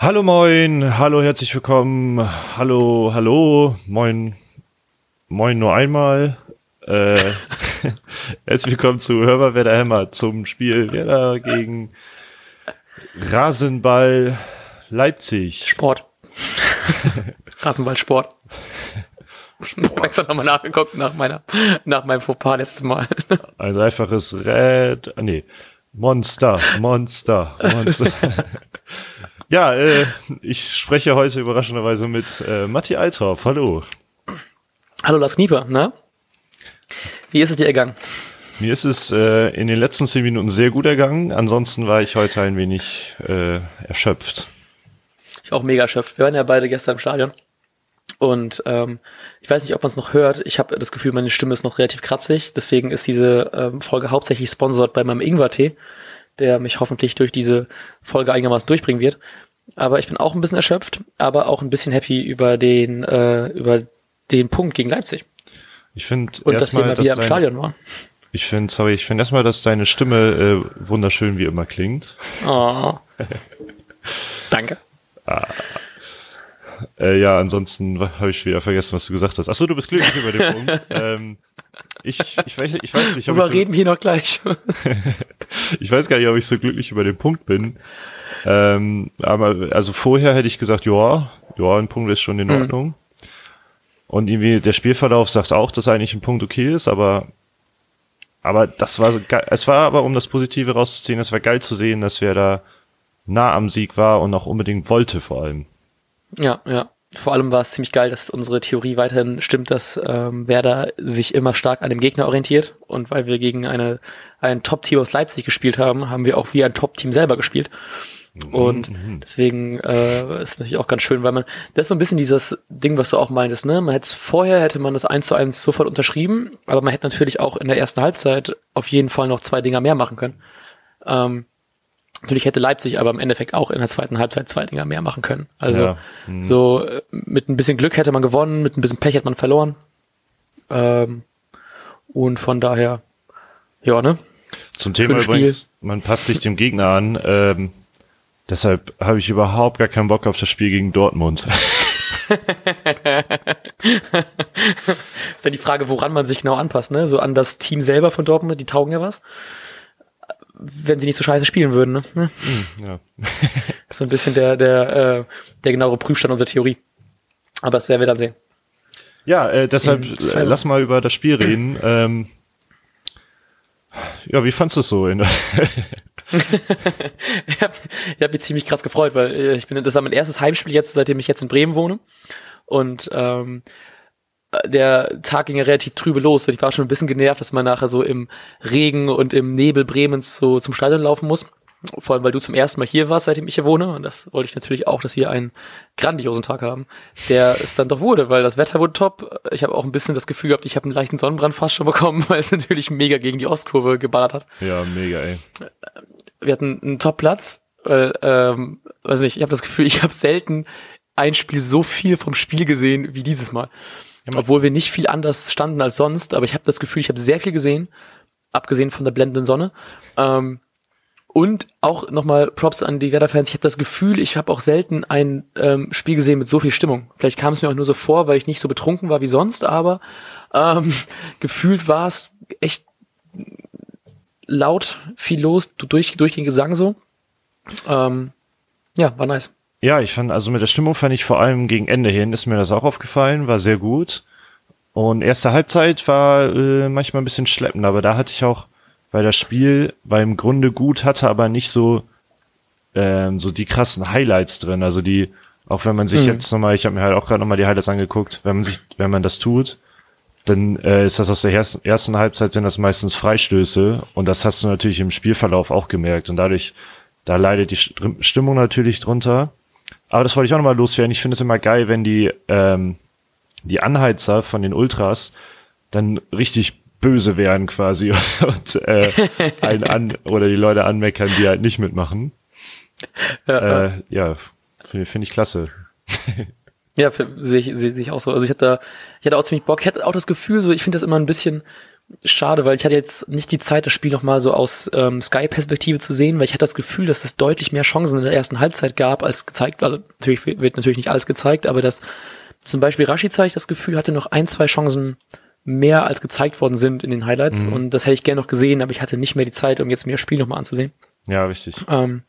Hallo moin, hallo herzlich willkommen, hallo, hallo, moin, moin nur einmal. Äh, herzlich willkommen zu Hörbar Werder Hämmer zum Spiel Werder gegen Rasenball Leipzig. Sport. Rasenball Sport. Sport. Ich habe extra nochmal nachgeguckt nach meiner, nach meinem Fauxpas letztes Mal. Ein dreifaches Red, ah, nee, Monster, Monster, Monster. Ja, äh, ich spreche heute überraschenderweise mit äh, Matti Althoff. Hallo. Hallo Lars Knieper, ne? Wie ist es dir ergangen? Mir ist es äh, in den letzten zehn Minuten sehr gut ergangen. Ansonsten war ich heute ein wenig äh, erschöpft. Ich auch mega erschöpft. Wir waren ja beide gestern im Stadion. Und ähm, ich weiß nicht, ob man es noch hört. Ich habe das Gefühl, meine Stimme ist noch relativ kratzig. Deswegen ist diese ähm, Folge hauptsächlich sponsort bei meinem Ingwer-Tee der mich hoffentlich durch diese Folge einigermaßen durchbringen wird. Aber ich bin auch ein bisschen erschöpft, aber auch ein bisschen happy über den, äh, über den Punkt gegen Leipzig. Ich finde Und dass wir mal wieder im Stadion waren. Ich finde, sorry, ich finde erstmal, dass deine Stimme äh, wunderschön wie immer klingt. Oh. Danke. Ah. Äh, ja, ansonsten habe ich wieder vergessen, was du gesagt hast. Achso, du bist glücklich über den Punkt. Ähm, ich, ich, weiß, ich weiß nicht, ob Worüber ich so, reden hier noch gleich. ich weiß gar nicht, ob ich so glücklich über den Punkt bin. Ähm, aber also vorher hätte ich gesagt, ja, ja, ein Punkt ist schon in mhm. Ordnung. Mhm. Und irgendwie der Spielverlauf sagt auch, dass eigentlich ein Punkt okay ist, aber aber das war es war aber um das Positive rauszuziehen, es war geil zu sehen, dass wir da nah am Sieg war und auch unbedingt wollte vor allem. Ja, ja. Vor allem war es ziemlich geil, dass unsere Theorie weiterhin stimmt, dass ähm, Werder sich immer stark an dem Gegner orientiert. Und weil wir gegen eine, ein Top-Team aus Leipzig gespielt haben, haben wir auch wie ein Top-Team selber gespielt. Mhm, und mhm. deswegen äh, ist natürlich auch ganz schön, weil man, das ist so ein bisschen dieses Ding, was du auch meintest, ne? Man hätte es vorher, hätte man das eins zu eins sofort unterschrieben, aber man hätte natürlich auch in der ersten Halbzeit auf jeden Fall noch zwei Dinger mehr machen können. Ähm, Natürlich hätte Leipzig aber im Endeffekt auch in der zweiten Halbzeit zwei Dinger mehr machen können. Also ja. mhm. so äh, mit ein bisschen Glück hätte man gewonnen, mit ein bisschen Pech hätte man verloren. Ähm, und von daher, ja, ne? Zum Thema übrigens, man passt sich dem Gegner an. Ähm, deshalb habe ich überhaupt gar keinen Bock auf das Spiel gegen Dortmund. ist ja die Frage, woran man sich genau anpasst, ne? So an das Team selber von Dortmund, die taugen ja was wenn sie nicht so scheiße spielen würden. Ne? Hm, ja. so ein bisschen der, der, äh, der genauere Prüfstand unserer Theorie. Aber das werden wir dann sehen. Ja, äh, deshalb äh, lass mal über das Spiel reden. Ähm, ja, wie fandst du es so? In ich habe hab mich ziemlich krass gefreut, weil äh, ich bin, das war mein erstes Heimspiel jetzt, seitdem ich jetzt in Bremen wohne. Und ähm, der Tag ging ja relativ trübe los und ich war schon ein bisschen genervt, dass man nachher so im Regen und im Nebel Bremens so zum Stadion laufen muss. Vor allem, weil du zum ersten Mal hier warst, seitdem ich hier wohne. Und das wollte ich natürlich auch, dass wir einen grandiosen Tag haben, der es dann doch wurde, weil das Wetter wurde top. Ich habe auch ein bisschen das Gefühl gehabt, ich habe einen leichten Sonnenbrand fast schon bekommen, weil es natürlich mega gegen die Ostkurve geballert hat. Ja, mega, ey. Wir hatten einen Top-Platz. Weil, ähm, weiß nicht, ich habe das Gefühl, ich habe selten ein Spiel so viel vom Spiel gesehen wie dieses Mal. Obwohl wir nicht viel anders standen als sonst, aber ich habe das Gefühl, ich habe sehr viel gesehen, abgesehen von der blendenden Sonne. Ähm, und auch nochmal Props an die Werder-Fans. Ich habe das Gefühl, ich habe auch selten ein ähm, Spiel gesehen mit so viel Stimmung. Vielleicht kam es mir auch nur so vor, weil ich nicht so betrunken war wie sonst, aber ähm, gefühlt war es echt laut, viel los, durch, durch den Gesang so. Ähm, ja, war nice. Ja, ich fand, also mit der Stimmung fand ich vor allem gegen Ende hin, ist mir das auch aufgefallen, war sehr gut. Und erste Halbzeit war äh, manchmal ein bisschen schleppend, aber da hatte ich auch, weil das Spiel war im Grunde gut, hatte aber nicht so, ähm, so die krassen Highlights drin. Also die, auch wenn man sich mhm. jetzt nochmal, ich habe mir halt auch gerade nochmal die Highlights angeguckt, wenn man sich, wenn man das tut, dann äh, ist das aus der ersten, ersten Halbzeit sind das meistens Freistöße und das hast du natürlich im Spielverlauf auch gemerkt und dadurch, da leidet die Stimmung natürlich drunter. Aber das wollte ich auch nochmal loswerden. Ich finde es immer geil, wenn die, ähm, die Anheizer von den Ultras dann richtig böse werden quasi und äh, einen an oder die Leute anmeckern, die halt nicht mitmachen. Ja, äh, ja finde find ich klasse. ja, sehe ich, seh, seh ich auch so. Also ich hatte, ich hatte auch ziemlich Bock. Ich hatte auch das Gefühl, so ich finde das immer ein bisschen schade, weil ich hatte jetzt nicht die Zeit, das Spiel nochmal so aus ähm, Sky-Perspektive zu sehen, weil ich hatte das Gefühl, dass es deutlich mehr Chancen in der ersten Halbzeit gab, als gezeigt, also natürlich wird natürlich nicht alles gezeigt, aber dass zum Beispiel Rashica, ich das Gefühl, hatte noch ein, zwei Chancen mehr als gezeigt worden sind in den Highlights mhm. und das hätte ich gerne noch gesehen, aber ich hatte nicht mehr die Zeit, um jetzt mir das Spiel nochmal anzusehen. Ja, richtig. Ähm,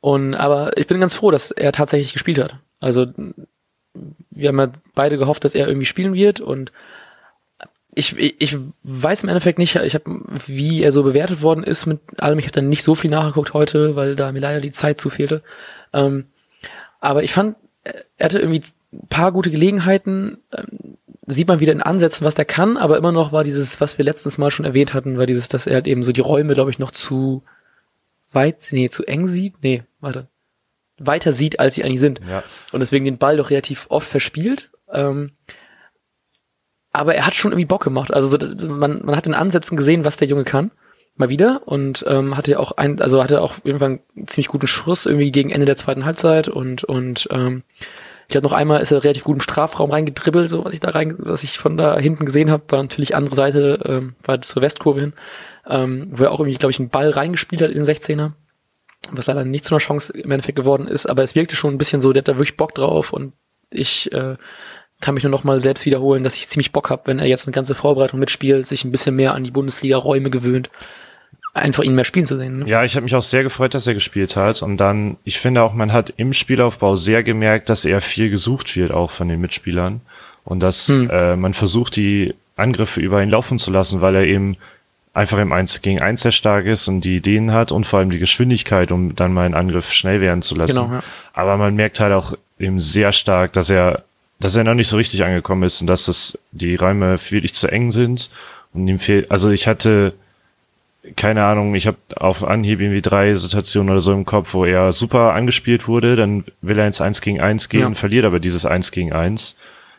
und aber ich bin ganz froh, dass er tatsächlich gespielt hat. Also wir haben ja beide gehofft, dass er irgendwie spielen wird und ich, ich, ich weiß im Endeffekt nicht, ich habe, wie er so bewertet worden ist mit allem. Ich habe dann nicht so viel nachgeguckt heute, weil da mir leider die Zeit zu fehlte. Ähm, aber ich fand, er hatte irgendwie ein paar gute Gelegenheiten. Ähm, sieht man wieder in Ansätzen, was der kann, aber immer noch war dieses, was wir letztens mal schon erwähnt hatten, war dieses, dass er halt eben so die Räume, glaube ich, noch zu weit, nee, zu eng sieht. Nee, warte. Weiter sieht, als sie eigentlich sind. Ja. Und deswegen den Ball doch relativ oft verspielt. Ähm, aber er hat schon irgendwie Bock gemacht. Also so, man, man hat in Ansätzen gesehen, was der Junge kann. Mal wieder. Und ähm, hatte auch ein, also hatte auch irgendwann einen ziemlich guten Schuss irgendwie gegen Ende der zweiten Halbzeit und, und ähm, ich glaube noch einmal ist er relativ gut im Strafraum reingedribbelt, so was ich da rein, was ich von da hinten gesehen habe, war natürlich andere Seite, ähm, war zur Westkurve hin, ähm, wo er auch irgendwie, glaube ich, einen Ball reingespielt hat in den 16er, was leider nicht zu einer Chance im Endeffekt geworden ist, aber es wirkte schon ein bisschen so, der hat da wirklich Bock drauf und ich äh, kann mich nur noch mal selbst wiederholen, dass ich ziemlich Bock habe, wenn er jetzt eine ganze Vorbereitung mitspielt, sich ein bisschen mehr an die Bundesliga-Räume gewöhnt, einfach ihn mehr spielen zu sehen. Ne? Ja, ich habe mich auch sehr gefreut, dass er gespielt hat. Und dann, ich finde auch, man hat im Spielaufbau sehr gemerkt, dass er viel gesucht wird, auch von den Mitspielern. Und dass hm. äh, man versucht, die Angriffe über ihn laufen zu lassen, weil er eben einfach im 1 gegen 1 sehr stark ist und die Ideen hat und vor allem die Geschwindigkeit, um dann mal einen Angriff schnell werden zu lassen. Genau, ja. Aber man merkt halt auch eben sehr stark, dass er dass er noch nicht so richtig angekommen ist und dass es die Räume wirklich zu eng sind und ihm fehlt, also ich hatte keine Ahnung, ich habe auf Anhieb irgendwie drei Situationen oder so im Kopf, wo er super angespielt wurde, dann will er ins 1 gegen 1 gehen, ja. verliert aber dieses 1 gegen 1.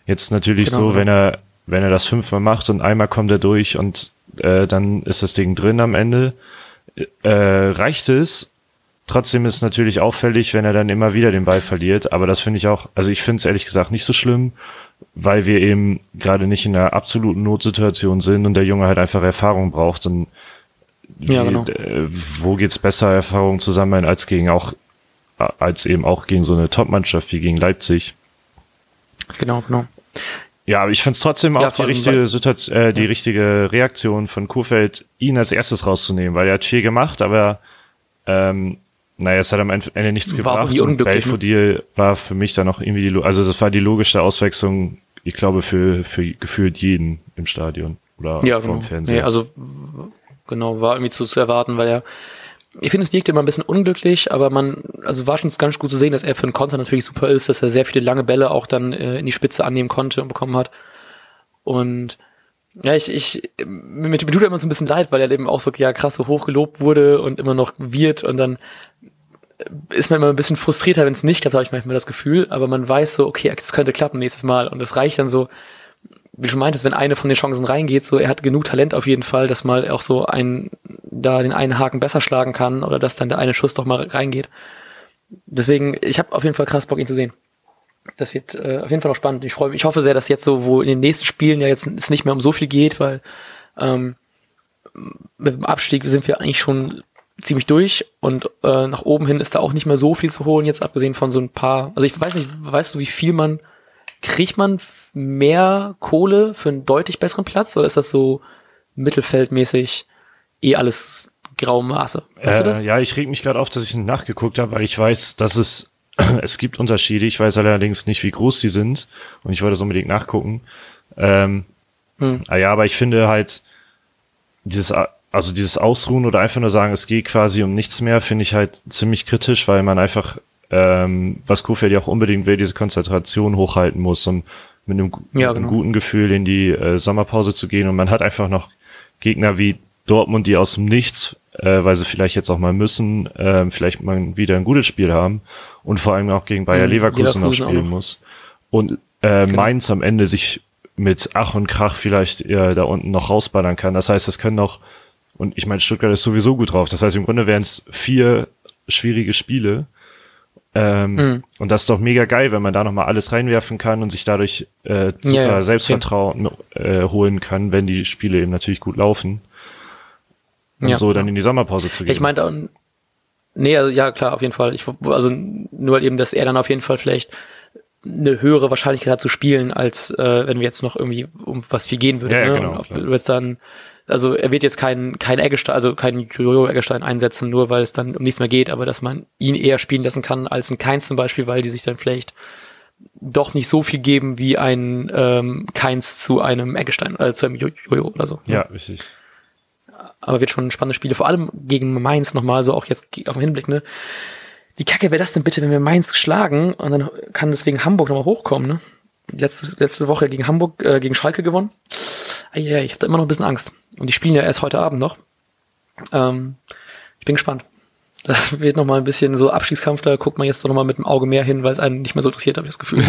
Jetzt natürlich genau, so, wenn er, wenn er das fünfmal macht und einmal kommt er durch und äh, dann ist das Ding drin am Ende, äh, reicht es, Trotzdem ist es natürlich auffällig, wenn er dann immer wieder den Ball verliert. Aber das finde ich auch, also ich finde es ehrlich gesagt nicht so schlimm, weil wir eben gerade nicht in einer absoluten Notsituation sind und der Junge halt einfach Erfahrung braucht. Und wie, ja, genau. äh, wo geht's besser, Erfahrung zu sammeln, als gegen auch, als eben auch gegen so eine Top-Mannschaft wie gegen Leipzig. Genau, genau. Ja, aber ich finde es trotzdem ja, auch die richtige Situation, äh, die ja. richtige Reaktion von Kurfeld, ihn als erstes rauszunehmen, weil er hat viel gemacht, aber ähm, naja, es hat am Ende nichts gebracht und Belfodil war für mich dann auch irgendwie die, also das war die logische Auswechslung, ich glaube, für, für gefühlt jeden im Stadion oder ja, vom genau. Fernseher. Nee, also genau, war irgendwie zu, zu erwarten, weil er ich finde, es wirkte immer ein bisschen unglücklich, aber man, also war schon ganz gut zu sehen, dass er für einen Konter natürlich super ist, dass er sehr viele lange Bälle auch dann äh, in die Spitze annehmen konnte und bekommen hat. Und ja, ich, ich, mir, mir tut er immer so ein bisschen leid, weil er eben auch so, ja, krass so hoch gelobt wurde und immer noch wird und dann ist man immer ein bisschen frustrierter, wenn es nicht klappt, habe ich manchmal das Gefühl, aber man weiß so, okay, es könnte klappen nächstes Mal und es reicht dann so, wie schon meintest, wenn eine von den Chancen reingeht, so er hat genug Talent auf jeden Fall, dass mal auch so ein da den einen Haken besser schlagen kann oder dass dann der eine Schuss doch mal reingeht. Deswegen, ich habe auf jeden Fall krass Bock, ihn zu sehen. Das wird äh, auf jeden Fall noch spannend. Ich freue mich, ich hoffe sehr, dass jetzt so, wo in den nächsten Spielen ja jetzt es nicht mehr um so viel geht, weil ähm, mit dem Abstieg sind wir eigentlich schon ziemlich durch und äh, nach oben hin ist da auch nicht mehr so viel zu holen, jetzt abgesehen von so ein paar. Also ich weiß nicht, weißt du, wie viel man kriegt man mehr Kohle für einen deutlich besseren Platz oder ist das so mittelfeldmäßig eh alles graue Maße? Weißt äh, du das? Ja, ich reg mich gerade auf, dass ich nachgeguckt habe, weil ich weiß, dass es es gibt Unterschiede. Ich weiß allerdings nicht, wie groß die sind und ich wollte es unbedingt nachgucken. Ähm, hm. Ah ja, aber ich finde halt dieses also dieses Ausruhen oder einfach nur sagen, es geht quasi um nichts mehr, finde ich halt ziemlich kritisch, weil man einfach, ähm, was Kofeld ja auch unbedingt will, diese Konzentration hochhalten muss, um mit einem, ja, genau. einem guten Gefühl in die äh, Sommerpause zu gehen. Und man hat einfach noch Gegner wie Dortmund, die aus dem Nichts, äh, weil sie vielleicht jetzt auch mal müssen, äh, vielleicht mal wieder ein gutes Spiel haben und vor allem auch gegen Bayer mhm, Leverkusen, Leverkusen noch spielen noch. muss. Und äh, genau. Mainz am Ende sich mit Ach und Krach vielleicht äh, da unten noch rausballern kann. Das heißt, es können noch und ich meine, Stuttgart ist sowieso gut drauf. Das heißt, im Grunde wären es vier schwierige Spiele. Ähm, mhm. Und das ist doch mega geil, wenn man da nochmal alles reinwerfen kann und sich dadurch äh, super ja, ja. Selbstvertrauen äh, holen kann, wenn die Spiele eben natürlich gut laufen. Und ja. so dann in die Sommerpause zu gehen. Ich meinte, nee, also ja, klar, auf jeden Fall. Ich, also nur eben, dass er dann auf jeden Fall vielleicht eine höhere Wahrscheinlichkeit hat zu spielen, als äh, wenn wir jetzt noch irgendwie um was viel gehen würde. Ja, ne? genau. Ob du jetzt dann also er wird jetzt kein, kein Eggestein, also kein Jojo Eggestein einsetzen, nur weil es dann um nichts mehr geht, aber dass man ihn eher spielen lassen kann als ein Keins zum Beispiel, weil die sich dann vielleicht doch nicht so viel geben wie ein ähm, Keins zu einem Eggestein, äh, zu einem Jojo oder so. Ja, richtig. Aber wird schon spannende Spiele, vor allem gegen Mainz nochmal, so auch jetzt auf den Hinblick, ne? Wie kacke wäre das denn bitte, wenn wir Mainz schlagen und dann kann deswegen Hamburg nochmal hochkommen, ne? Letzte, letzte Woche gegen Hamburg, äh, gegen Schalke gewonnen. Ja, ich hatte immer noch ein bisschen Angst. Und die spielen ja erst heute Abend noch. Ähm, ich bin gespannt. Das wird nochmal ein bisschen so Abstiegskampf, da guckt man jetzt doch nochmal mit dem Auge mehr hin, weil es einen nicht mehr so interessiert, habe ich das Gefühl.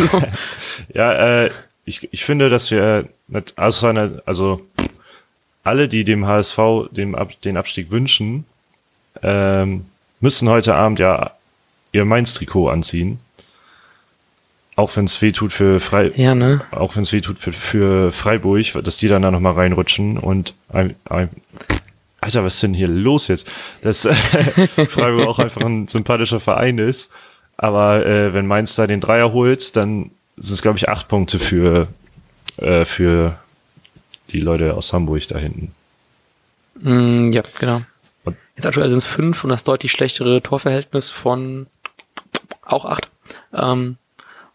ja, äh, ich, ich finde, dass wir also, also alle, die dem HSV dem Ab, den Abstieg wünschen, ähm, müssen heute Abend ja ihr Mainz-Trikot anziehen. Auch wenn es weh tut für Frei ja, ne? auch wenn es weh tut für, für Freiburg, dass die dann da nochmal reinrutschen und ein, ein, Alter, was ist denn hier los jetzt? Dass äh, Freiburg auch einfach ein sympathischer Verein ist. Aber äh, wenn Mainz da den Dreier holt, dann sind es, glaube ich, acht Punkte für, äh, für die Leute aus Hamburg da hinten. Mm, ja, genau. Und Jetzt aktuell sind es fünf und das deutlich schlechtere Torverhältnis von auch acht. Ähm,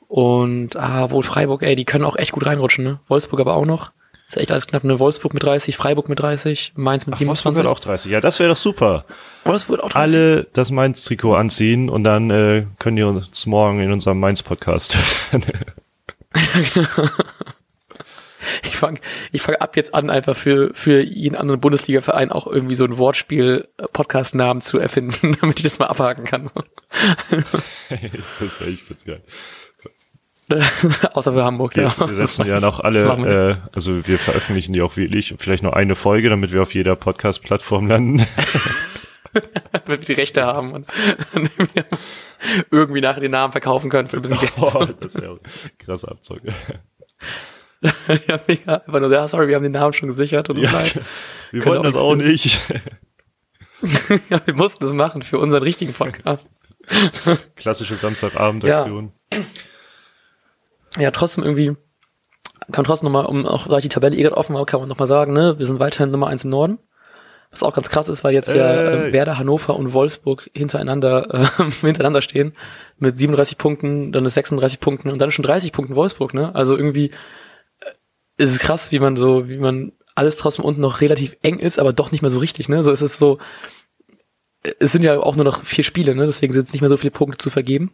und ah, wohl Freiburg, ey, die können auch echt gut reinrutschen, ne? Wolfsburg aber auch noch. Ist echt alles knapp, ne? Wolfsburg mit 30, Freiburg mit 30, Mainz mit Ach, 27. Wolfsburg auch 30. Ja, das wäre doch super. Wolfsburg auch 30. Alle das Mainz-Trikot anziehen und dann äh, können die uns morgen in unserem Mainz-Podcast fange ich fang ab jetzt an, einfach für, für jeden anderen Bundesliga-Verein auch irgendwie so ein Wortspiel-Podcast-Namen zu erfinden, damit ich das mal abhaken kann. das wäre echt ganz geil. Außer für Hamburg, ja. Wir, wir setzen ja noch alle, äh, also wir veröffentlichen die auch wirklich, vielleicht nur eine Folge, damit wir auf jeder Podcast-Plattform landen. damit wir die Rechte haben und irgendwie nachher den Namen verkaufen können für ein bisschen Geld. Oh, das ist ja krasser Ja, mega. Einfach nur, ja, sorry, wir haben den Namen schon gesichert und ja, wir wollten das auch nicht. ja, wir mussten das machen für unseren richtigen Podcast. Klassische Samstagabend-Aktion. Ja ja, trotzdem irgendwie, kann trotzdem nochmal, um auch da die Tabelle eh gerade offen war, kann man nochmal sagen, ne, wir sind weiterhin Nummer eins im Norden. Was auch ganz krass ist, weil jetzt äh, ja äh, Werder, Hannover und Wolfsburg hintereinander, äh, hintereinander stehen. Mit 37 Punkten, dann ist 36 Punkten und dann ist schon 30 Punkten Wolfsburg, ne? Also irgendwie äh, ist es krass, wie man so, wie man alles trotzdem unten noch relativ eng ist, aber doch nicht mehr so richtig, ne? So ist es so, es sind ja auch nur noch vier Spiele, ne? Deswegen sind es nicht mehr so viele Punkte zu vergeben.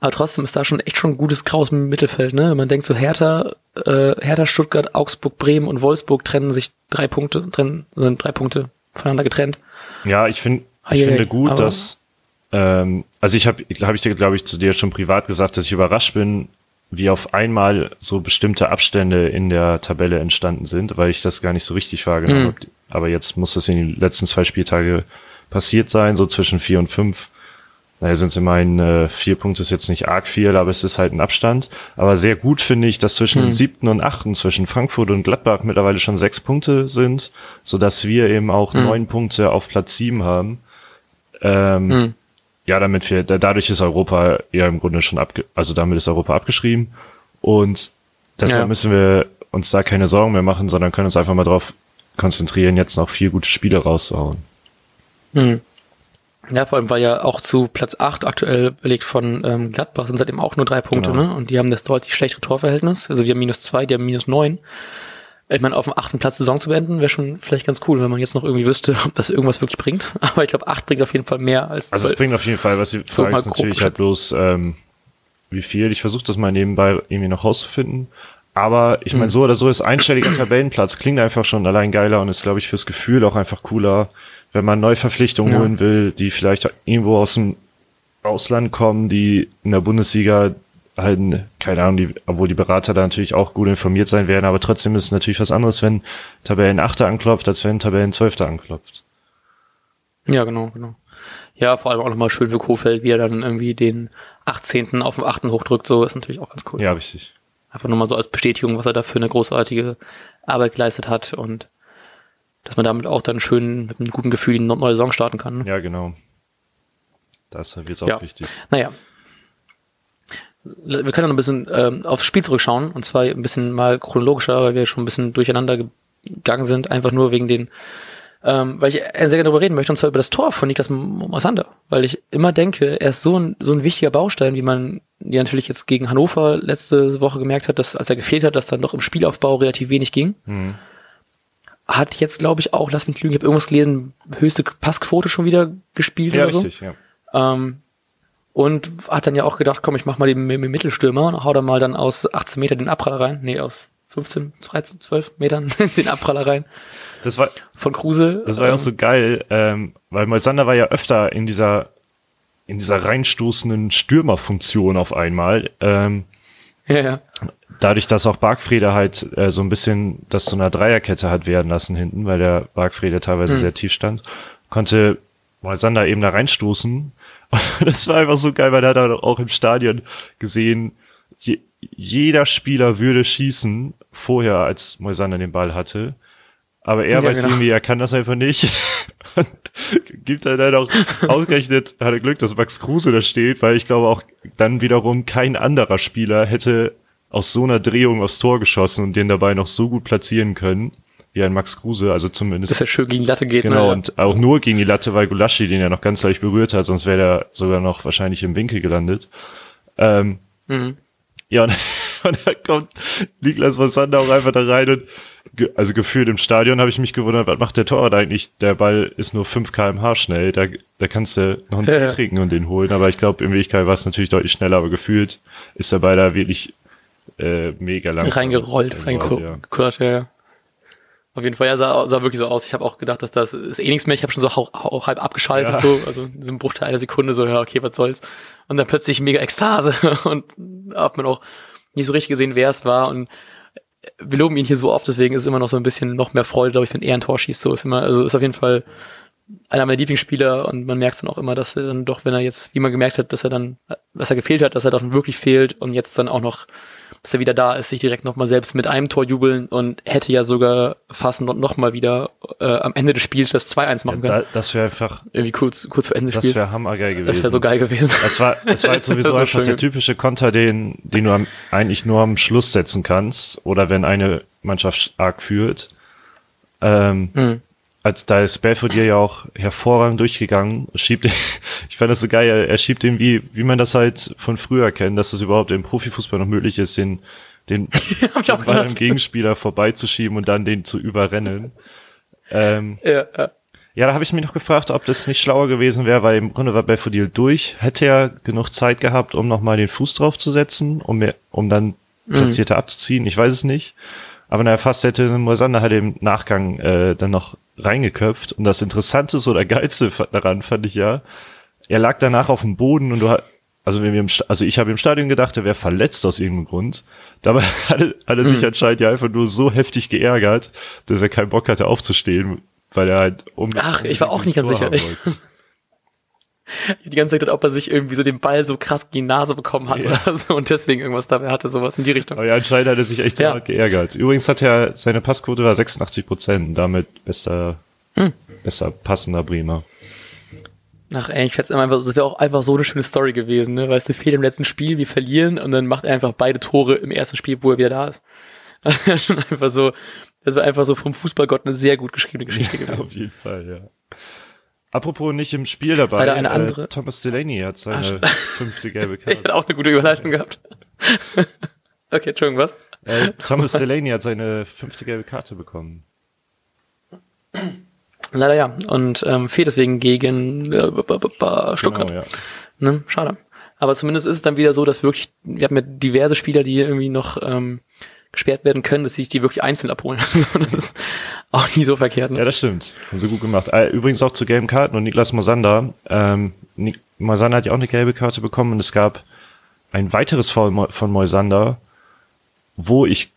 Aber trotzdem ist da schon echt schon ein gutes Graus im Mittelfeld, ne? Man denkt so Hertha, äh, Hertha, Stuttgart, Augsburg, Bremen und Wolfsburg trennen sich drei Punkte, trennen, sind drei Punkte voneinander getrennt. Ja, ich finde, ich finde gut, dass, ähm, also ich habe, habe ich dir, glaube ich, zu dir schon privat gesagt, dass ich überrascht bin, wie auf einmal so bestimmte Abstände in der Tabelle entstanden sind, weil ich das gar nicht so richtig wahrgenommen mhm. habe. Aber jetzt muss das in den letzten zwei Spieltage passiert sein, so zwischen vier und fünf naja, sind es immerhin äh, vier Punkte, ist jetzt nicht arg viel, aber es ist halt ein Abstand. Aber sehr gut finde ich, dass zwischen hm. dem siebten und achten, zwischen Frankfurt und Gladbach mittlerweile schon sechs Punkte sind, so dass wir eben auch hm. neun Punkte auf Platz sieben haben. Ähm, hm. Ja, damit wir, dadurch ist Europa ja im Grunde schon abge, also damit ist Europa abgeschrieben. Und deshalb ja. müssen wir uns da keine Sorgen mehr machen, sondern können uns einfach mal drauf konzentrieren, jetzt noch vier gute Spiele rauszuhauen. Hm. Ja, vor allem, weil ja auch zu Platz 8 aktuell belegt von ähm, Gladbach sind seitdem auch nur drei Punkte, genau. ne? Und die haben das deutlich schlechtere Torverhältnis. Also wir haben minus zwei, die haben minus neun. Ich meine, auf dem achten Platz Saison zu beenden, wäre schon vielleicht ganz cool, wenn man jetzt noch irgendwie wüsste, ob das irgendwas wirklich bringt. Aber ich glaube, acht bringt auf jeden Fall mehr als zwei. Also es bringt auf jeden Fall, was die Frage so ist natürlich halt bloß, ähm, wie viel. Ich versuche das mal nebenbei irgendwie noch rauszufinden. Aber ich meine, mhm. so oder so ist einstelliger Tabellenplatz klingt einfach schon allein geiler und ist, glaube ich, fürs Gefühl auch einfach cooler, wenn man Neuverpflichtungen ja. holen will, die vielleicht irgendwo aus dem Ausland kommen, die in der Bundesliga halt, keine Ahnung, die, obwohl die Berater da natürlich auch gut informiert sein werden, aber trotzdem ist es natürlich was anderes, wenn Tabellen Achter anklopft, als wenn Tabellen Zwölfter anklopft. Ja, genau, genau. Ja, vor allem auch nochmal schön für Kofeld, wie er dann irgendwie den 18. auf den 8. hochdrückt, so ist natürlich auch ganz cool. Ja, richtig. Einfach nur mal so als Bestätigung, was er da für eine großartige Arbeit geleistet hat und dass man damit auch dann schön mit einem guten Gefühl in eine neue Saison starten kann. Ne? Ja, genau. Das wird auch Ja. wichtig. Naja. Wir können noch ein bisschen ähm, aufs Spiel zurückschauen und zwar ein bisschen mal chronologischer, weil wir schon ein bisschen durcheinander gegangen sind, einfach nur wegen den, ähm, weil ich sehr gerne darüber reden möchte, und zwar über das Tor von Niklas Mosander, weil ich immer denke, er ist so ein, so ein wichtiger Baustein, wie man ja natürlich jetzt gegen Hannover letzte Woche gemerkt hat, dass als er gefehlt hat, dass dann doch im Spielaufbau relativ wenig ging. Mhm. Hat jetzt, glaube ich, auch, lass mich lügen, ich habe irgendwas gelesen, höchste Passquote schon wieder gespielt Ja, oder so. richtig, ja. Ähm, und hat dann ja auch gedacht, komm, ich mach mal den Mittelstürmer und hau da mal dann aus 18 Meter den Abpraller rein. Nee, aus 15, 13, 12 Metern den Abpraller rein Das war, von Kruse. das war ja auch Ähm, so geil, ähm, weil Moisander war ja öfter in dieser, in dieser reinstoßenden Stürmerfunktion auf einmal. Ähm, Ja, ja. dadurch, dass auch Bargfrede halt äh, so ein bisschen das zu einer Dreierkette hat werden lassen hinten, weil der Bargfrede teilweise Hm. sehr tief stand, konnte Moisander eben da reinstoßen. Das war einfach so geil, weil er hat auch im Stadion gesehen, je, jeder Spieler würde schießen vorher, als Moisander den Ball hatte. Aber er Ja, weiß genau. irgendwie, er kann das einfach nicht. Gibt er dann auch ausgerechnet, hat er Glück, dass Max Kruse da steht, weil ich glaube auch dann wiederum kein anderer Spieler hätte aus so einer Drehung aufs Tor geschossen und den dabei noch so gut platzieren können, wie ein Max Kruse, also zumindest Dass er schön gegen die Latte geht. Genau, ne? und auch nur gegen die Latte, weil Gulaschi den ja noch ganz leicht berührt hat, sonst wäre der sogar noch wahrscheinlich im Winkel gelandet. Ähm, Mhm. ja, und, und da kommt Niklas Vassander auch einfach da rein und ge, also gefühlt im Stadion habe ich mich gewundert, was macht der Torwart eigentlich? Der Ball ist nur 5 kmh schnell, da, da kannst du noch einen Ja, Tee ja. trinken und den holen, aber ich glaube, in Wirklichkeit war es natürlich deutlich schneller, aber gefühlt ist der Ball da wirklich äh, mega langsam. reingerollt, ja. ja. Auf jeden Fall, ja, sah, sah wirklich so aus. Ich habe auch gedacht, dass das ist eh nichts mehr. Ich habe schon so hau, hau, halb abgeschaltet, Ja. so, also in diesem Bruchteil einer Sekunde, so, ja, okay, was soll's. Und dann plötzlich mega Ekstase und hat man auch nicht so richtig gesehen, wer es war. Und wir loben ihn hier so oft, deswegen ist immer noch so ein bisschen noch mehr Freude, glaube ich, wenn er ein Tor schießt. So ist immer, also ist auf jeden Fall einer meiner Lieblingsspieler und man merkt dann auch immer, dass er dann doch, wenn er jetzt, wie man gemerkt hat, dass er dann, dass er gefehlt hat, dass er dann wirklich fehlt und jetzt dann auch noch, dass er wieder da ist, sich direkt nochmal selbst mit einem Tor jubeln und hätte ja sogar fast noch, noch mal wieder äh, am Ende des Spiels das 2-1 machen können. Da, das wäre einfach, Irgendwie kurz, kurz vor Ende des das Spiels. wäre hammergeil gewesen. Das wäre so geil gewesen. Das war, das war halt sowieso Das einfach der typische Konter, den, den du am, eigentlich nur am Schluss setzen kannst oder wenn eine Mannschaft arg führt. Ähm, Mhm. Als da ist Belfodil ja auch hervorragend durchgegangen, schiebt, ich fand das so geil, er, er schiebt den wie, wie man das halt von früher kennt, dass es überhaupt im Profifußball noch möglich ist, den, den, am gedacht. Gegenspieler vorbeizuschieben und dann den zu überrennen. Ähm, Ja, ja. ja, da habe ich mich noch gefragt, ob das nicht schlauer gewesen wäre, weil im Grunde war Belfodil durch. Hätte er genug Zeit gehabt, um nochmal den Fuß drauf zu setzen, um, mir, um dann platzierter abzuziehen? Ich weiß es nicht. Aber naja, fast hätte Moisander halt im Nachgang äh, dann noch reingeköpft. Und das Interessante so der Geilste daran fand ich ja, er lag danach auf dem Boden und du hast, also, wenn wir im, also ich habe im Stadion gedacht, er wäre verletzt aus irgendeinem Grund. Dabei hat er, sich anscheinend ja einfach nur so heftig geärgert, dass er keinen Bock hatte aufzustehen, weil er halt um. Ach, ich war auch nicht ganz Tor sicher. Die ganze Zeit ob er sich irgendwie so den Ball so krass gegen die Nase bekommen hat Ja. oder so und deswegen irgendwas dabei hatte, sowas in die Richtung. Aber ja, anscheinend hat er sich echt Ja. hart geärgert. Übrigens hat er, seine Passquote war 86 Prozent, damit bester, Hm. besser passender Bremer. Ach, ey, ich schätze einfach, das wäre auch einfach so eine schöne Story gewesen, ne? Weißt du, fehlt im letzten Spiel, wir verlieren und dann macht er einfach beide Tore im ersten Spiel, wo er wieder da ist. Schon einfach so, das war einfach so vom Fußballgott eine sehr gut geschriebene Geschichte gewesen. Auf jeden Fall, ja. Apropos nicht im Spiel dabei, Leider eine andere- Äh, Thomas Delaney hat seine fünfte gelbe Ich Karte. hätte auch eine gute Überleitung gehabt. okay, Entschuldigung, was? äh, Thomas Delaney hat seine fünfte gelbe Karte bekommen. Leider ja. Und ähm, fehlt deswegen gegen äh, Stuttgart. Genau, ja. Ne? Schade. Aber zumindest ist es dann wieder so, dass wirklich, wir haben ja diverse Spieler, die irgendwie noch ähm, gesperrt werden können, dass sich die wirklich einzeln abholen. Also das ist auch nicht so verkehrt. Ne? Ja, das stimmt. Haben sie gut gemacht. Äh, Übrigens auch zu gelben Karten und Niklas Mosander. Ähm, Nik Moisander hat ja auch eine gelbe Karte bekommen und es gab ein weiteres Foul von Moisander, wo ich,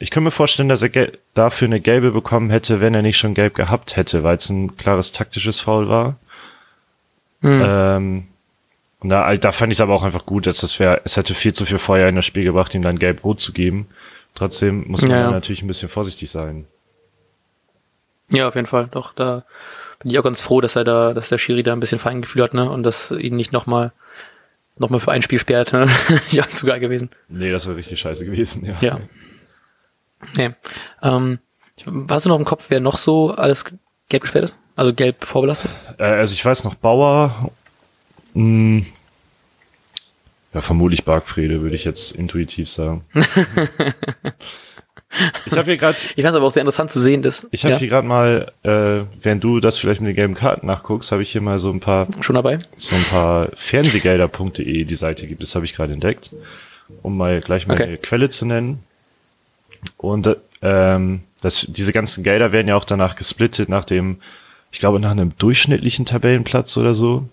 ich kann mir vorstellen, dass er dafür eine gelbe bekommen hätte, wenn er nicht schon gelb gehabt hätte, weil es ein klares taktisches Foul war. Mhm. Ähm, und da, da fand ich es aber auch einfach gut, dass das wäre, es hätte viel zu viel Feuer in das Spiel gebracht, ihm dann gelb-rot zu geben. Trotzdem muss man ja. natürlich ein bisschen vorsichtig sein. Ja, auf jeden Fall. Doch, da bin ich auch ganz froh, dass er da, dass der Schiri da ein bisschen Feingefühl hat, ne? Und dass ihn nicht nochmal noch mal für ein Spiel sperrt, ne? ja, zu geil gewesen. Nee, das war richtig scheiße gewesen, ja. Ja. Nee. Ähm, hast du noch im Kopf, wer noch so alles gelb gesperrt ist? Also gelb vorbelastet? Äh, also ich weiß noch Bauer, mh, hm, ja, vermutlich Bargfrede, würde ich jetzt intuitiv sagen. ich habe hier gerade. Ich es aber auch sehr interessant zu sehen, dass. Ich habe ja. hier gerade mal, äh, während du das vielleicht mit den gelben Karten nachguckst, habe ich hier mal so ein paar. Schon dabei? So ein paar Fernsehgelder.de, die Seite gibt es, habe ich gerade entdeckt, um mal gleich mal okay. eine Quelle zu nennen. Und ähm, das, diese ganzen Gelder werden ja auch danach gesplittet nach dem, ich glaube, nach einem durchschnittlichen Tabellenplatz oder so.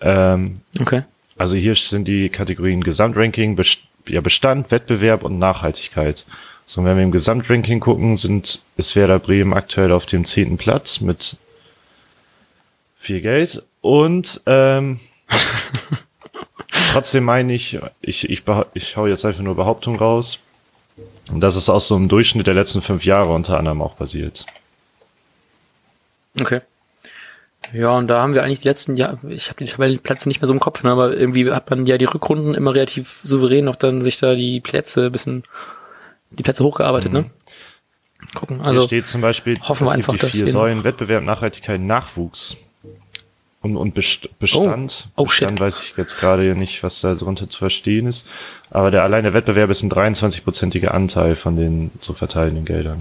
Ähm, okay. Also hier sind die Kategorien Gesamtranking, Best ja, Bestand, Wettbewerb und Nachhaltigkeit. So, wenn wir im Gesamtranking gucken, sind, ist Werder Bremen aktuell auf dem zehnten Platz mit viel Geld und ähm, trotzdem meine ich, ich, ich, ich hau jetzt einfach nur Behauptung raus. Und das ist aus so einem Durchschnitt der letzten fünf Jahre unter anderem auch basiert. Okay. Ja, und da haben wir eigentlich die letzten Jahre, ich habe die Tabellenplätze nicht mehr so im Kopf, ne, aber irgendwie hat man ja die Rückrunden immer relativ souverän noch dann sich da die Plätze bisschen, die Plätze hochgearbeitet, ne? mhm. ne? Gucken, also. Hier steht zum Beispiel, hoffen wir einfach, die vier Säulen, Wettbewerb, Nachhaltigkeit, Nachwuchs. Und, und Bestand, oh. Oh, Bestand weiß ich jetzt gerade nicht, was da drunter zu verstehen ist. Aber der alleine Wettbewerb ist ein 23-prozentiger Anteil von den zu verteilenden Geldern.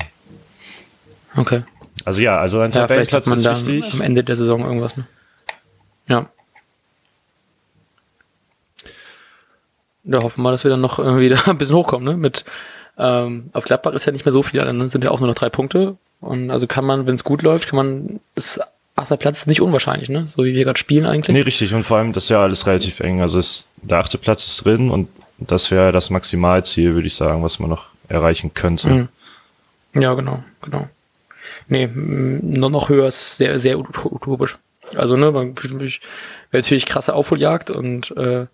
Okay. Also ja, also ein ja, Tabellenplatz ist wichtig. Am Ende der Saison irgendwas. Ne? Ja. Da hoffen wir, dass wir dann noch irgendwie da ein bisschen hochkommen. Ne? Mit ähm, auf Gladbach ist ja nicht mehr so viel, dann sind ja auch nur noch drei Punkte. Und also kann man, wenn es gut läuft, kann man ist achter Platz ist nicht unwahrscheinlich, ne? So wie wir gerade spielen eigentlich. Nee, richtig. Und vor allem, das ist ja alles relativ eng. Also ist, der achte Platz ist drin und das wäre das Maximalziel, würde ich sagen, was man noch erreichen könnte. Mhm. Ja, genau, genau. Nee, nur noch höher ist sehr, sehr utopisch. Also, ne, man wäre natürlich krasse Aufholjagd und äh,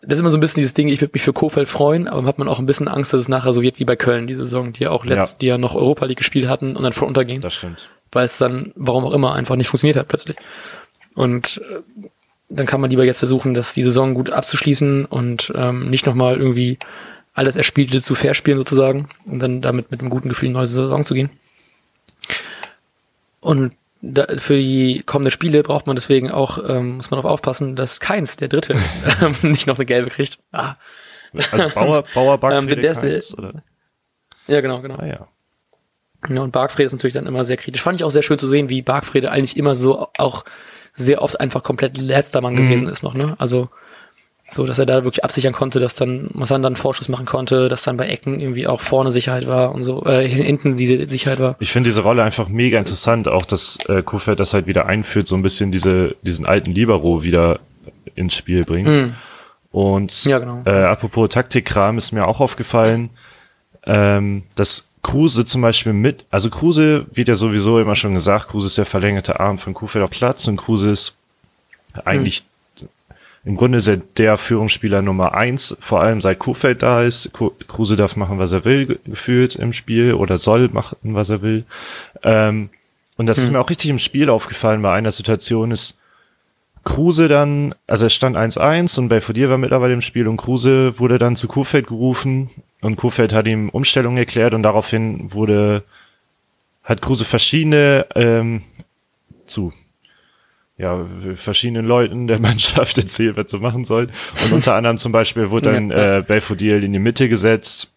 das ist immer so ein bisschen dieses Ding, ich würde mich für Kofeld freuen, aber hat man auch ein bisschen Angst, dass es nachher so wird wie bei Köln, die Saison, die ja auch letzt, ja. die ja noch Europa League gespielt hatten und dann voll untergehen. Das stimmt. Weil es dann, warum auch immer, einfach nicht funktioniert hat plötzlich. Und äh, dann kann man lieber jetzt versuchen, dass die Saison gut abzuschließen und ähm, nicht nochmal irgendwie alles Erspielte zu verspielen sozusagen und dann damit mit einem guten Gefühl in eine neue Saison zu gehen. Und da, für die kommenden Spiele braucht man deswegen auch, ähm, muss man darauf aufpassen, dass keins, der Dritte, ähm, nicht noch eine gelbe kriegt. Ah. Also Bauer, Bauer Bargfrede ähm, der, Keins, oder? Ja, genau, genau. Ah, ja. ja. Und Bargfrede ist natürlich dann immer sehr kritisch. Fand ich auch sehr schön zu sehen, wie Bargfrede eigentlich immer so auch sehr oft einfach komplett letzter Mann mhm. gewesen ist noch, ne? Also so, dass er da wirklich absichern konnte, dass dann Massan dann Vorschuss machen konnte, dass dann bei Ecken irgendwie auch vorne Sicherheit war und so, äh, hinten diese Sicherheit war. Ich finde diese Rolle einfach mega interessant, auch dass äh, Kofeld das halt wieder einführt, so ein bisschen diese, diesen alten Libero wieder ins Spiel bringt. Mhm. Und ja, genau. äh, apropos Taktikkram ist mir auch aufgefallen, ähm, dass Kruse zum Beispiel mit, also Kruse wird ja sowieso immer schon gesagt, Kruse ist der verlängerte Arm von Kofeld auf Platz und Kruse ist eigentlich im Grunde ist er der Führungsspieler Nummer eins, vor allem seit Kofeld da ist. Kruse darf machen, was er will, gefühlt im Spiel oder soll machen, was er will. Ähm, und das hm. ist mir auch richtig im Spiel aufgefallen bei einer Situation ist, Kruse dann, also es stand 1-1 und Belfodil war mittlerweile im Spiel und Kruse wurde dann zu Kofeld gerufen und Kofeld hat ihm Umstellung erklärt und daraufhin wurde, hat Kruse verschiedene, ähm, zu ja, verschiedenen Leuten der Mannschaft erzählt, was sie machen soll. Und unter anderem zum Beispiel wurde dann äh, Belfodil in die Mitte gesetzt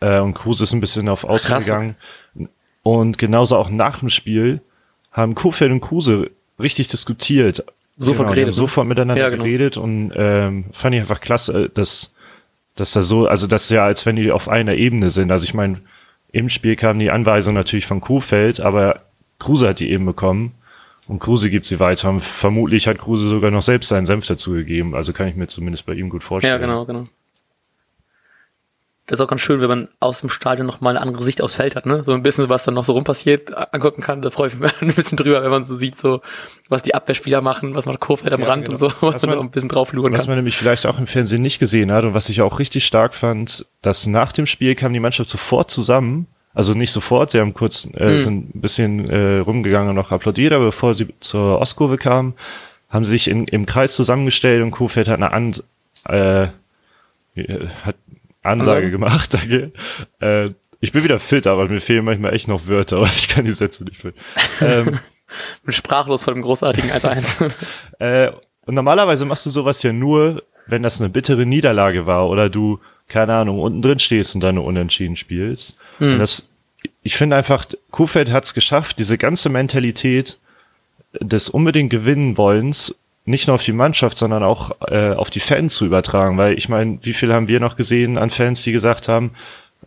äh, und Kruse ist ein bisschen auf Außen Krass. gegangen. Und genauso auch nach dem Spiel haben Kofeld und Kruse richtig diskutiert. Sofort genau, geredet. Ne? Sofort miteinander ja, genau. geredet und ähm, fand ich einfach klasse, dass, dass da so, also das ist ja, als wenn die auf einer Ebene sind. Also ich meine, im Spiel kam die Anweisung natürlich von Kofeld, aber Kruse hat die eben bekommen. Und Kruse gibt sie weiter. Und vermutlich hat Kruse sogar noch selbst seinen Senf dazugegeben. Also kann ich mir zumindest bei ihm gut vorstellen. Ja, genau, genau. das ist auch ganz schön, wenn man aus dem Stadion noch mal eine andere Sicht aufs Feld hat, ne? So ein bisschen, was dann noch so rum passiert, angucken kann. Da freue ich mich ein bisschen drüber, wenn man so sieht, so, was die Abwehrspieler machen, was man Kurve am ja, Rand genau. und so, was, was man, man ein bisschen drauf luren kann. Was man nämlich vielleicht auch im Fernsehen nicht gesehen hat und was ich auch richtig stark fand, dass nach dem Spiel kam die Mannschaft sofort zusammen. Also nicht sofort, sie haben kurz, äh, mhm. sind ein bisschen äh, rumgegangen und noch applaudiert, aber bevor sie zur Ostkurve kamen, haben sie sich in, im Kreis zusammengestellt und Kofeld hat eine An äh, hat Ansage also. gemacht, danke. Äh, ich bin wieder fit, aber mir fehlen manchmal echt noch Wörter, aber ich kann die Sätze nicht finden. Ähm, bin sprachlos vor dem großartigen 1-1. äh, und normalerweise machst du sowas ja nur, wenn das eine bittere Niederlage war oder du, keine Ahnung, unten drin stehst und deine Unentschieden spielst. Hm. Und das, ich finde einfach, Kuhfeld hat es geschafft, diese ganze Mentalität des unbedingt gewinnen wollens nicht nur auf die Mannschaft, sondern auch äh, auf die Fans zu übertragen. Weil ich meine, wie viel haben wir noch gesehen an Fans, die gesagt haben,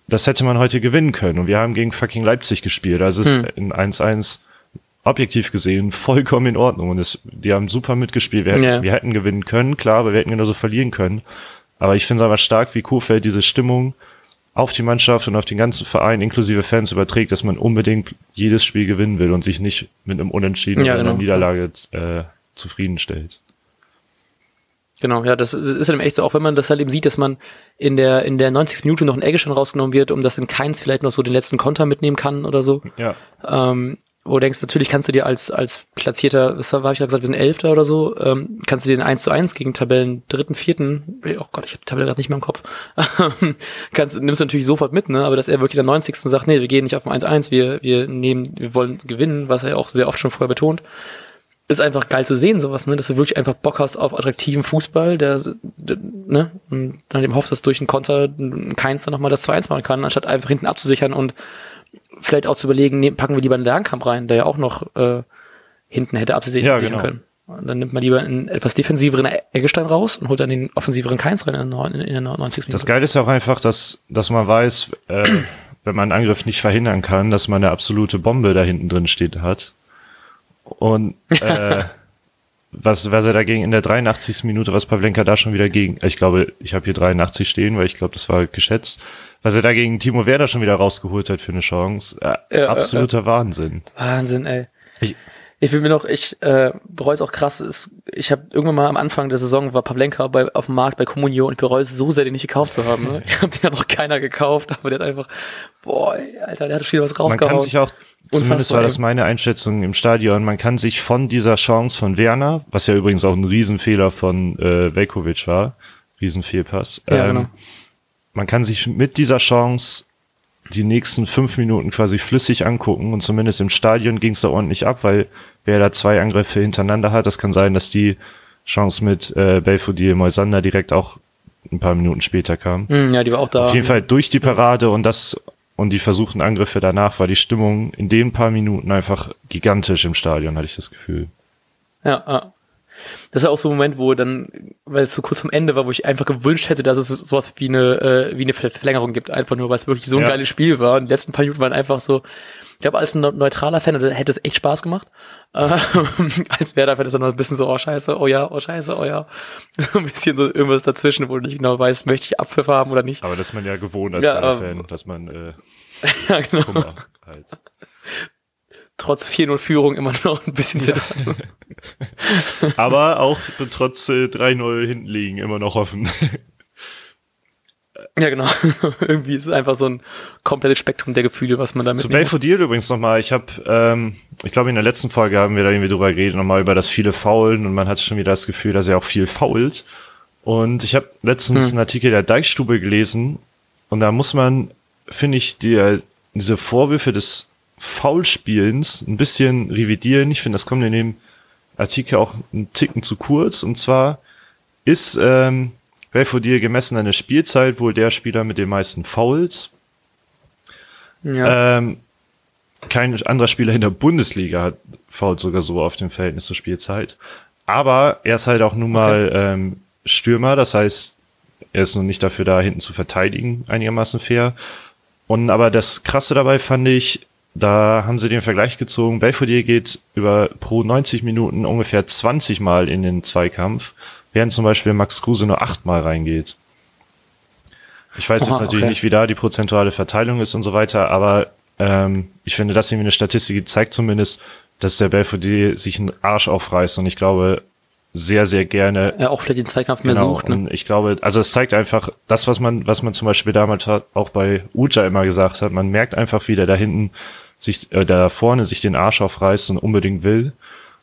das hätte man heute gewinnen können. Und wir haben gegen fucking Leipzig gespielt. Also es hm. ist in 1-1 objektiv gesehen vollkommen in Ordnung. Und es, die haben super mitgespielt. Wir, ja. wir hätten gewinnen können, klar, aber wir hätten genauso verlieren können. Aber ich finde es aber stark, wie Kofeld diese Stimmung auf die Mannschaft und auf den ganzen Verein inklusive Fans überträgt, dass man unbedingt jedes Spiel gewinnen will und sich nicht mit einem Unentschieden ja, oder einer genau. Niederlage äh, zufriedenstellt. Genau, ja, das ist halt echt so, auch wenn man das halt eben sieht, dass man in der, in der 90. Minute noch ein Egge schon rausgenommen wird, um das in Keins vielleicht noch so den letzten Konter mitnehmen kann oder so. Ja. Ähm, wo du denkst, natürlich kannst du dir als, als platzierter, was habe ich ja gesagt, wir sind Elfter oder so, ähm, kannst du dir den 1 zu 1 gegen Tabellen dritten, vierten, oh Gott, ich habe die Tabelle gerade nicht mehr im Kopf, kannst, nimmst du natürlich sofort mit, ne, aber dass er wirklich der 90. sagt, nee, wir gehen nicht auf ein 1-1, wir, wir nehmen, wir wollen gewinnen, was er auch sehr oft schon vorher betont, ist einfach geil zu sehen, sowas, ne? Dass du wirklich einfach Bock hast auf attraktiven Fußball, der, der ne? Und dann eben hoffst, dass durch einen Konter keins dann nochmal das 2-1 machen kann, anstatt einfach hinten abzusichern und vielleicht auch zu überlegen, ne, packen wir lieber einen Lernkamp rein, der ja auch noch äh, hinten hätte absichern ja, genau. können. Und dann nimmt man lieber einen etwas defensiveren Eggestein raus und holt dann den offensiveren Keins rein in, in, in der 90. Minute. Das Geile ist ja auch einfach, dass, dass man weiß, äh, wenn man einen Angriff nicht verhindern kann, dass man eine absolute Bombe da hinten drin steht hat. Und äh, was, was er dagegen in der 83. Minute, was Pavlenka da schon wieder gegen, ich glaube, ich habe hier 83 stehen, weil ich glaube, das war geschätzt, was er da gegen Timo Werder schon wieder rausgeholt hat für eine Chance. Äh, ja, absoluter äh, Wahnsinn. Wahnsinn, ey. Ich, ich will mir noch, ich äh, bereue es auch krass. Ist, ich habe irgendwann mal am Anfang der Saison war Pavlenka bei, auf dem Markt bei Comunio und ich bereue es so sehr, den nicht gekauft zu haben. Ne? Ich habe den ja noch keiner gekauft, aber der hat einfach, boah, Alter, der hat schon wieder was rausgehauen. Man kann sich auch, zumindest war das meine Einschätzung im Stadion, man kann sich von dieser Chance von Werner, was ja übrigens auch ein Riesenfehler von äh, Velkovic war, Riesenfehlpass, ja, ähm, genau. man kann sich mit dieser Chance die nächsten fünf Minuten quasi flüssig angucken und zumindest im Stadion ging es da ordentlich ab, weil wer da zwei Angriffe hintereinander hat, das kann sein, dass die Chance mit äh, Belfodil Moisander direkt auch ein paar Minuten später kam. Mm, ja, die war auch da. Auf jeden Fall durch die Parade und das und die versuchten Angriffe danach war die Stimmung in den paar Minuten einfach gigantisch im Stadion, hatte ich das Gefühl. Ja, ja. Das ist auch so ein Moment, wo dann, weil es so kurz vom Ende war, wo ich einfach gewünscht hätte, dass es sowas wie eine, äh, wie eine Verlängerung gibt, einfach nur, weil es wirklich so ein ja. geiles Spiel war. Und die letzten paar Minuten waren einfach so, ich glaube, als ein neutraler Fan hätte es echt Spaß gemacht. Ähm, als Werder-Fan ist dann noch ein bisschen so, oh scheiße, oh ja, oh scheiße, oh ja. So ein bisschen so irgendwas dazwischen, wo du nicht genau weißt, möchte ich Abpfiff haben oder nicht. Aber das ist man ja gewohnt als ja, Werder-Fan, dass man äh, ja, genau. Kummer halt trotz 4-0 Führung immer noch ein bisschen ja. zittern. Aber auch trotz äh, 3-0 hinten liegen immer noch offen. Ja, genau. Irgendwie ist es einfach so ein komplettes Spektrum der Gefühle, was man damit. Zu Belfodil übrigens nochmal. Ich habe, ähm, ich glaube in der letzten Folge haben wir da irgendwie drüber geredet, nochmal über das viele Faulen und man hat schon wieder das Gefühl, dass er auch viel fault. Und ich habe letztens hm. einen Artikel der Deichstube gelesen und da muss man, finde ich, die, diese Vorwürfe des Foulspielens ein bisschen revidieren. Ich finde, das kommt in dem Artikel auch einen Ticken zu kurz. Und zwar ist ähm, Belfodil gemessen an der Spielzeit wohl der Spieler mit den meisten Fouls. Ja. Ähm, kein anderer Spieler in der Bundesliga hat fault sogar so auf dem Verhältnis zur Spielzeit. Aber er ist halt auch nun mal okay. ähm, Stürmer, das heißt, er ist nun nicht dafür da, hinten zu verteidigen, einigermaßen fair. Und aber das Krasse dabei fand ich, da haben sie den Vergleich gezogen. Belfodil geht über pro 90 Minuten ungefähr 20 Mal in den Zweikampf, während zum Beispiel Max Kruse nur 8 Mal reingeht. Ich weiß jetzt natürlich okay. nicht, wie da die prozentuale Verteilung ist und so weiter, aber ähm, ich finde, das irgendwie eine Statistik die zeigt zumindest, dass der Belfodil sich einen Arsch aufreißt und ich glaube sehr, sehr gerne Ja, auch vielleicht den Zweikampf mehr Genau, sucht. Ne? und ich glaube, also es zeigt einfach das, was man, was man zum Beispiel damals hat, auch bei Uja immer gesagt hat. Man merkt einfach, wie der da hinten sich, äh, da vorne sich den Arsch aufreißt und unbedingt will.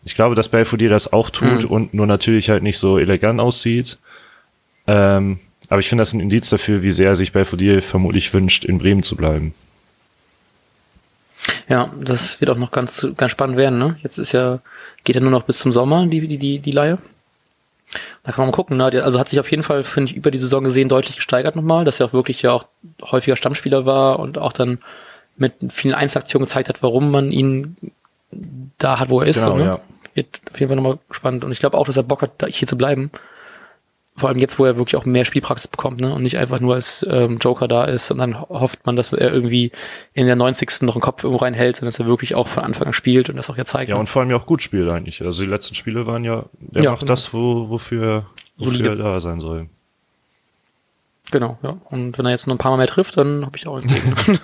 Ich glaube, dass Belfodil das auch tut Mhm. und nur natürlich halt nicht so elegant aussieht. Ähm, aber ich finde das ein Indiz dafür, wie sehr sich Belfodil vermutlich wünscht, in Bremen zu bleiben. Ja, das wird auch noch ganz, ganz spannend werden. Ne? Jetzt ist ja, geht ja nur noch bis zum Sommer, die, die, die, die Leihe. Da kann man mal gucken. Ne? Also hat sich auf jeden Fall, finde ich, über die Saison gesehen deutlich gesteigert nochmal, dass er auch wirklich ja auch häufiger Stammspieler war und auch dann mit vielen Einzelaktionen gezeigt hat, warum man ihn da hat, wo er ist. Genau, so, ne? ja. Wird auf jeden Fall nochmal spannend. Und ich glaube auch, dass er Bock hat, hier zu bleiben. Vor allem jetzt, wo er wirklich auch mehr Spielpraxis bekommt, ne? Und nicht einfach nur als ähm, Joker da ist und dann ho- hofft man, dass er irgendwie in der 90. noch einen Kopf irgendwo reinhält, sondern dass er wirklich auch von Anfang an spielt und das auch ja zeigt. Ja, ne? und vor allem ja auch gut spielt eigentlich. Also die letzten Spiele waren ja, der Ja, macht genau. das, wo, wofür, wofür Solide. er da sein soll. Genau, ja. Und wenn er jetzt noch ein paar Mal mehr trifft, dann habe ich auch nichts gegen.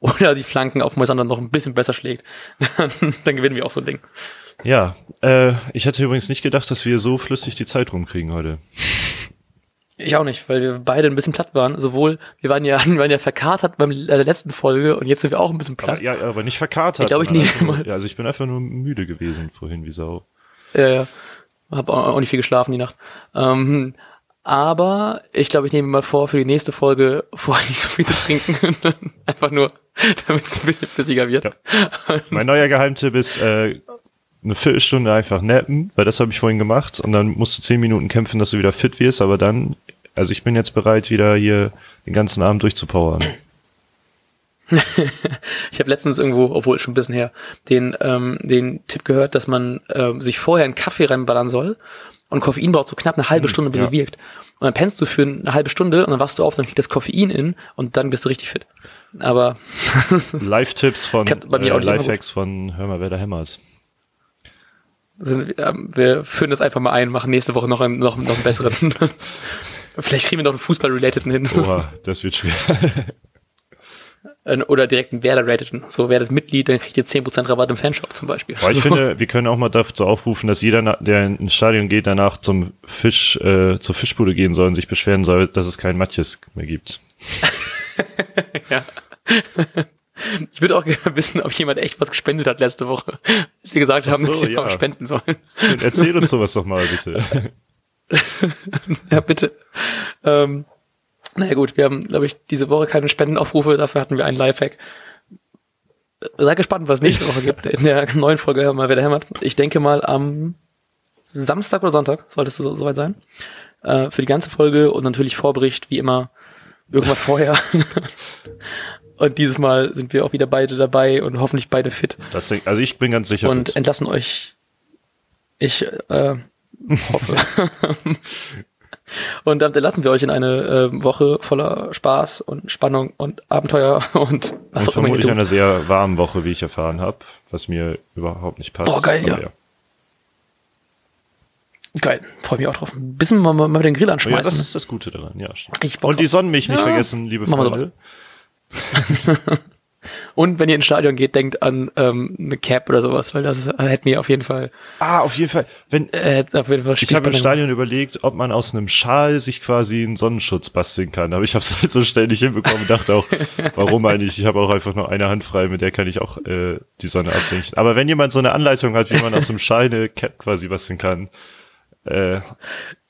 Oder die Flanken auf Moisander noch ein bisschen besser schlägt. dann, gewinnen wir auch so ein Ding. Ja, äh, ich hätte übrigens nicht gedacht, dass wir so flüssig die Zeit rumkriegen heute. Ich auch nicht, weil wir beide ein bisschen platt waren. Sowohl, wir waren ja, wir waren ja verkatert beim äh, der letzten Folge und jetzt sind wir auch ein bisschen platt. Aber, ja, aber nicht verkatert. Ich glaube, ich nehme nur- mal- Ja, also ich bin einfach nur müde gewesen vorhin wie Sau. Ja, ja. Hab auch auch nicht viel geschlafen die Nacht. Ähm, aber ich glaube, ich nehme mir mal vor, für die nächste Folge vorher nicht so viel zu trinken. Einfach nur, damit es ein bisschen flüssiger wird. Ja. Mein neuer Geheimtipp ist äh, eine Viertelstunde einfach nappen, weil das habe ich vorhin gemacht und dann musst du zehn Minuten kämpfen, dass du wieder fit wirst, aber dann, also ich bin jetzt bereit, wieder hier den ganzen Abend durchzupowern. Ich habe letztens irgendwo, obwohl schon ein bisschen her, den, ähm, den Tipp gehört, dass man ähm, sich vorher einen Kaffee reinballern soll und Koffein braucht so knapp eine halbe Stunde, bis ja. es wirkt. Und dann pennst du für eine halbe Stunde und dann wachst du auf, dann kriegt das Koffein in und dann bist du richtig fit. Aber Live-Tipps von bei mir äh, Lifehacks von Hör mal, wer da hämmert. ähm, wir führen das einfach mal ein, machen nächste Woche noch einen, noch, noch einen besseren. Vielleicht kriegen wir noch einen Fußball-Relateden hin. Oha, das wird schwer. Äh, Oder direkt einen Werder-Rateden. So, wer das Mitglied, dann kriegt ihr 10% Rabatt im Fanshop zum Beispiel. Aber ich finde, wir können auch mal dazu aufrufen, dass jeder, der ins Stadion geht, danach zum Fisch, äh, zur Fischbude gehen soll und sich beschweren soll, dass es keinen Matjes mehr gibt. Ich würde auch gerne wissen, ob jemand echt was gespendet hat letzte Woche. Als wir gesagt haben, so, dass wir ja. spenden sollen. Erzähl uns sowas doch mal, bitte. Ja, bitte. Ähm, naja gut, wir haben, glaube ich, diese Woche keine Spendenaufrufe, dafür hatten wir einen Lifehack. Seid gespannt, was es nächste Woche gibt in der neuen Folge mal, da hämmert. Ich denke mal am Samstag oder Sonntag sollte es so, soweit sein. Äh, für die ganze Folge und natürlich Vorbericht, wie immer, irgendwas vorher. und dieses Mal sind wir auch wieder beide dabei und hoffentlich beide fit Das, also ich bin ganz sicher. und fit. entlassen euch. Ich äh, hoffe. und damit entlassen wir euch in eine äh, Woche voller Spaß und Spannung und Abenteuer und was Und auch immer vermutlich eine sehr warme Woche, wie ich erfahren habe, was mir überhaupt nicht passt. Boah, geil, Aber ja. Geil, freue mich auch drauf. Ein bisschen mal, mal den Grill Oh anschmeißen. ja, das ist das Gute daran, ja. Und die. Sonnenmilch nicht Ja, vergessen, liebe Freunde. und wenn ihr ins Stadion geht, denkt an ähm, eine Cap oder sowas, weil das ist, hätten wir auf jeden Fall, Ah, auf jeden Fall. Wenn, äh, auf jeden Fall ich habe im. Stadion überlegt, ob man aus einem Schal sich quasi einen Sonnenschutz basteln kann. Aber ich habe es halt so schnell nicht hinbekommen und dachte auch, warum eigentlich? Ich habe auch einfach nur eine Hand frei, mit der kann ich auch äh, die Sonne ablenken. Aber wenn jemand so eine Anleitung hat, wie man aus einem Schal eine Cap quasi basteln kann, äh,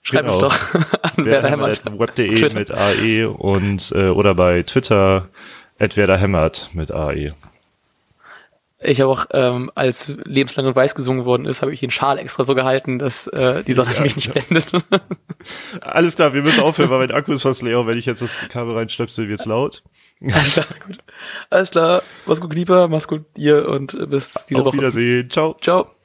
Schreibt uns genau. doch an wer da hämmert. Web.de mit AE und äh, oder bei Twitter at wer da hämmert mit E. AE. Ich habe auch, ähm, als lebenslang und weiß gesungen worden ist, habe ich den Schal extra so gehalten, dass äh, die Sonne mich nicht blendet. Alles klar, wir müssen aufhören, weil mein Akku ist fast leer. Wenn ich jetzt das Kabel reinstöpsel, wird's laut. Alles klar, gut. Alles klar, mach's gut, lieber, mach's gut, ihr und bis diese Auf Woche. Wiedersehen. Ciao. Ciao.